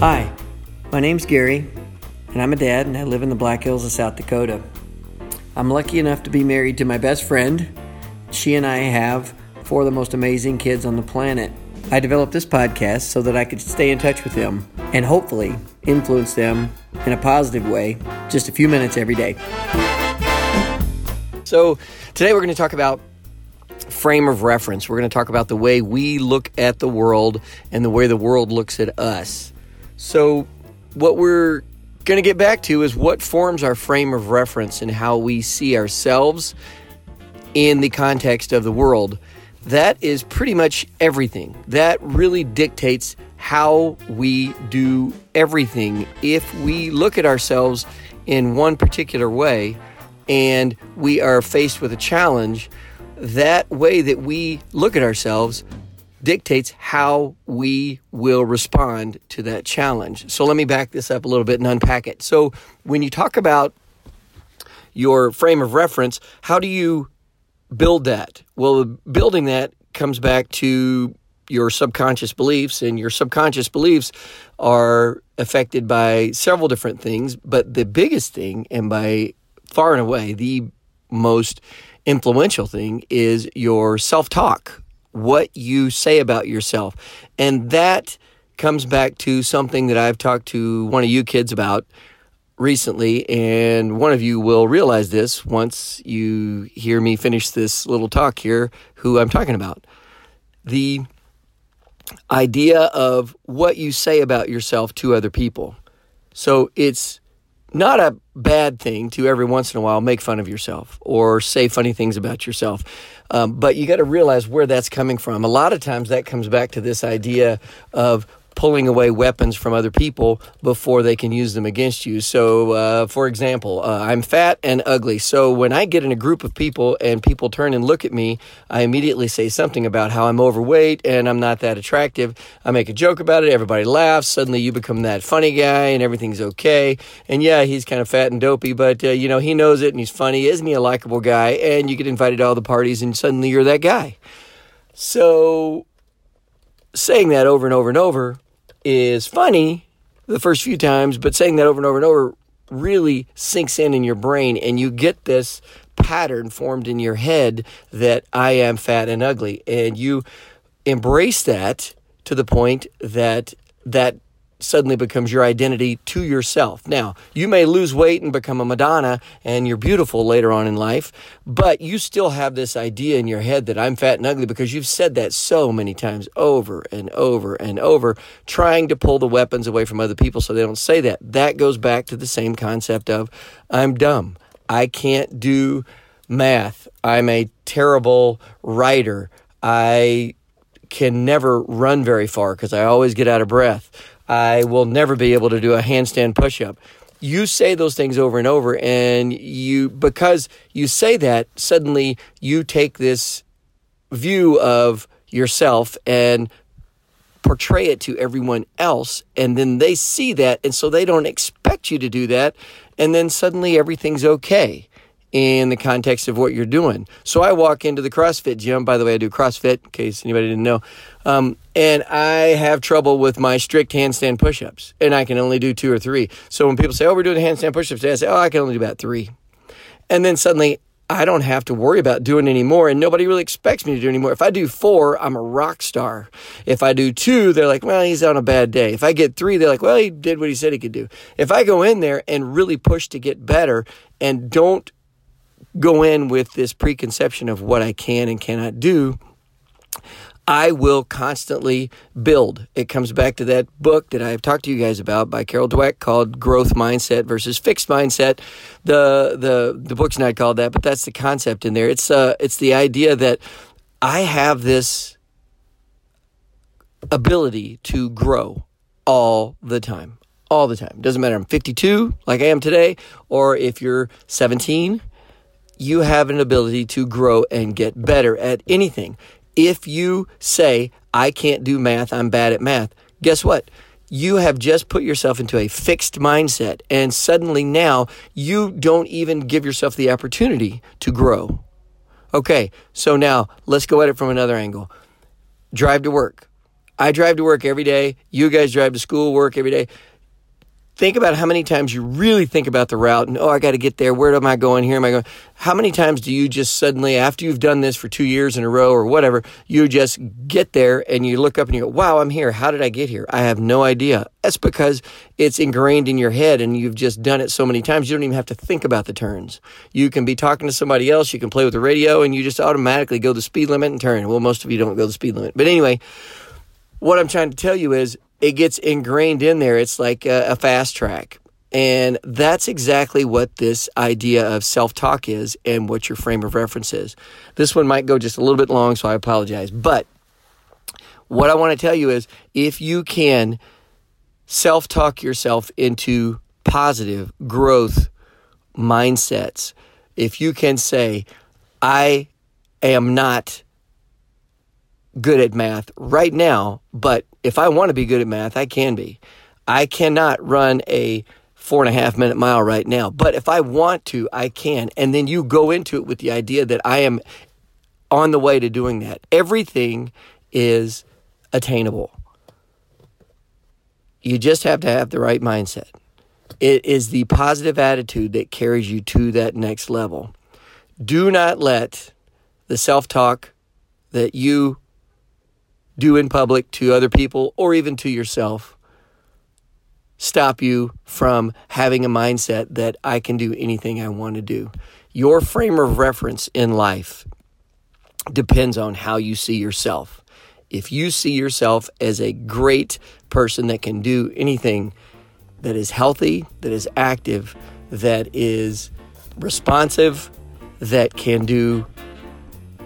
Hi, my name's Gary, and I'm a dad, and I live in the Black Hills of South Dakota. I'm lucky enough to be married to my best friend. She and I have four of the most amazing kids on the planet. I developed this podcast so that I could stay in touch with them and hopefully influence them in a positive way just a few minutes every day. So, today we're going to talk about frame of reference. We're going to talk about the way we look at the world and the way the world looks at us. So, what we're going to get back to is what forms our frame of reference and how we see ourselves in the context of the world. That is pretty much everything. That really dictates how we do everything. If we look at ourselves in one particular way and we are faced with a challenge, that way that we look at ourselves dictates how we will respond to that challenge. So let me back this up a little bit and unpack it. So when you talk about your frame of reference, how do you build that? Well, building that comes back to your subconscious beliefs, and your subconscious beliefs are affected by several different things, but the biggest thing, and by far and away the most influential thing, is your self talk what you say about yourself. And that comes back to something that I've talked to one of you kids about recently, and one of you will realize this once you hear me finish this little talk here, who I'm talking about. The idea of what you say about yourself to other people. So it's not a bad thing to every once in a while make fun of yourself or say funny things about yourself. Um, but you got to realize where that's coming from. A lot of times that comes back to this idea of pulling away weapons from other people before they can use them against you. So, uh, for example, uh, I'm fat and ugly. So, when I get in a group of people and people turn and look at me, I immediately say something about how I'm overweight and I'm not that attractive. I make a joke about it. Everybody laughs. Suddenly, you become that funny guy and everything's okay. And yeah, he's kind of fat and dopey, but uh, you know, he knows it and he's funny. Isn't he a likable guy? And you get invited to all the parties and suddenly you're that guy. So, saying that over and over and over is funny the first few times, but saying that over and over and over really sinks in in your brain and you get this pattern formed in your head that I am fat and ugly. And you embrace that to the point that that suddenly becomes your identity to yourself. Now, you may lose weight and become a Madonna and you're beautiful later on in life, but you still have this idea in your head that I'm fat and ugly because you've said that so many times over and over and over, trying to pull the weapons away from other people so they don't say that. That goes back to the same concept of I'm dumb. I can't do math. I'm a terrible writer. I can never run very far because I always get out of breath. I will never be able to do a handstand push up. You say those things over and over, and you, because you say that, suddenly you take this view of yourself and portray it to everyone else and then they see that and so they don't expect you to do that and then suddenly everything's okay in the context of what you're doing. So I walk into the CrossFit gym. By the way, I do CrossFit in case anybody didn't know. Um, and I have trouble with my strict handstand push-ups, and I can only do two or three. So when people say, "Oh, we're doing handstand push-ups," I say, "Oh, I can only do about three. And then suddenly I don't have to worry about doing anymore, and nobody really expects me to do anymore. If I do four, I'm a rock star. If I do two, they're like, well, he's on a bad day. If I get three, they're like, well, he did what he said he could do. If I go in there and really push to get better and don't go in with this preconception of what I can and cannot do, I will constantly build. It comes back to that book that I've talked to you guys about by Carol Dweck called Growth Mindset versus Fixed Mindset. The the the book's not called that, but that's the concept in there. It's uh it's the idea that I have this ability to grow all the time. All the time. Doesn't matter I'm 52 like I am today or if you're 17 you have an ability to grow and get better at anything. If you say, I can't do math, I'm bad at math, guess what? You have just put yourself into a fixed mindset, and suddenly now you don't even give yourself the opportunity to grow. Okay, so now let's go at it from another angle. Drive to work. I drive to work every day. You guys drive to school, work every day think about how many times you really think about the route and oh i got to get there. Where am i going? Here am i going how many times do you just suddenly after you've done this for two years in a row or whatever you just get there and you look up and you go wow i'm here. How did i get here? I have no idea. That's because it's ingrained in your head and you've just done it so many times you don't even have to think about the turns. You can be talking to somebody else you can play with the radio and you just automatically go the speed limit and turn. Well most of you don't go the speed limit. But anyway what i'm trying to tell you is it gets ingrained in there. It's like a, a fast track. And that's exactly what this idea of self talk is and what your frame of reference is. This one might go just a little bit long, so I apologize. But what I want to tell you is if you can self talk yourself into positive growth mindsets, if you can say, I am not good at math right now, but if I want to be good at math, I can be. I cannot run a four and a half minute mile right now, but if I want to, I can. And then you go into it with the idea that I am on the way to doing that. Everything is attainable. You just have to have the right mindset. It is the positive attitude that carries you to that next level. Do not let the self talk that you do in public to other people or even to yourself stop you from having a mindset that I can do anything I want to do. Your frame of reference in life depends on how you see yourself. If you see yourself as a great person that can do anything that is healthy, that is active, that is responsive, that can do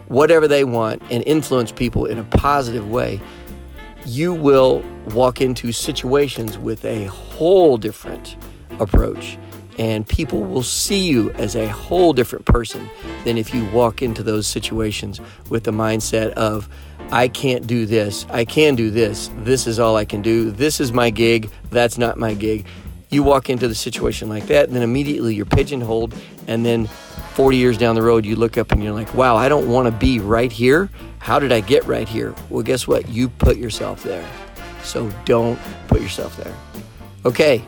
whatever they want and influence people in a positive way, you will walk into situations with a whole different approach. And people will see you as a whole different person than if you walk into those situations with the mindset of, I can't do this, I can do this, this is all I can do, this is my gig, that's not my gig. You walk into the situation like that, and then immediately you're pigeonholed, and then 40 years down the road, you look up and you're like, wow, I don't want to be right here. How did I get right here? Well, guess what? You put yourself there. So don't put yourself there. Okay.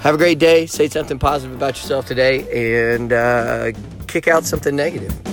Have a great day. Say something positive about yourself today and uh, kick out something negative.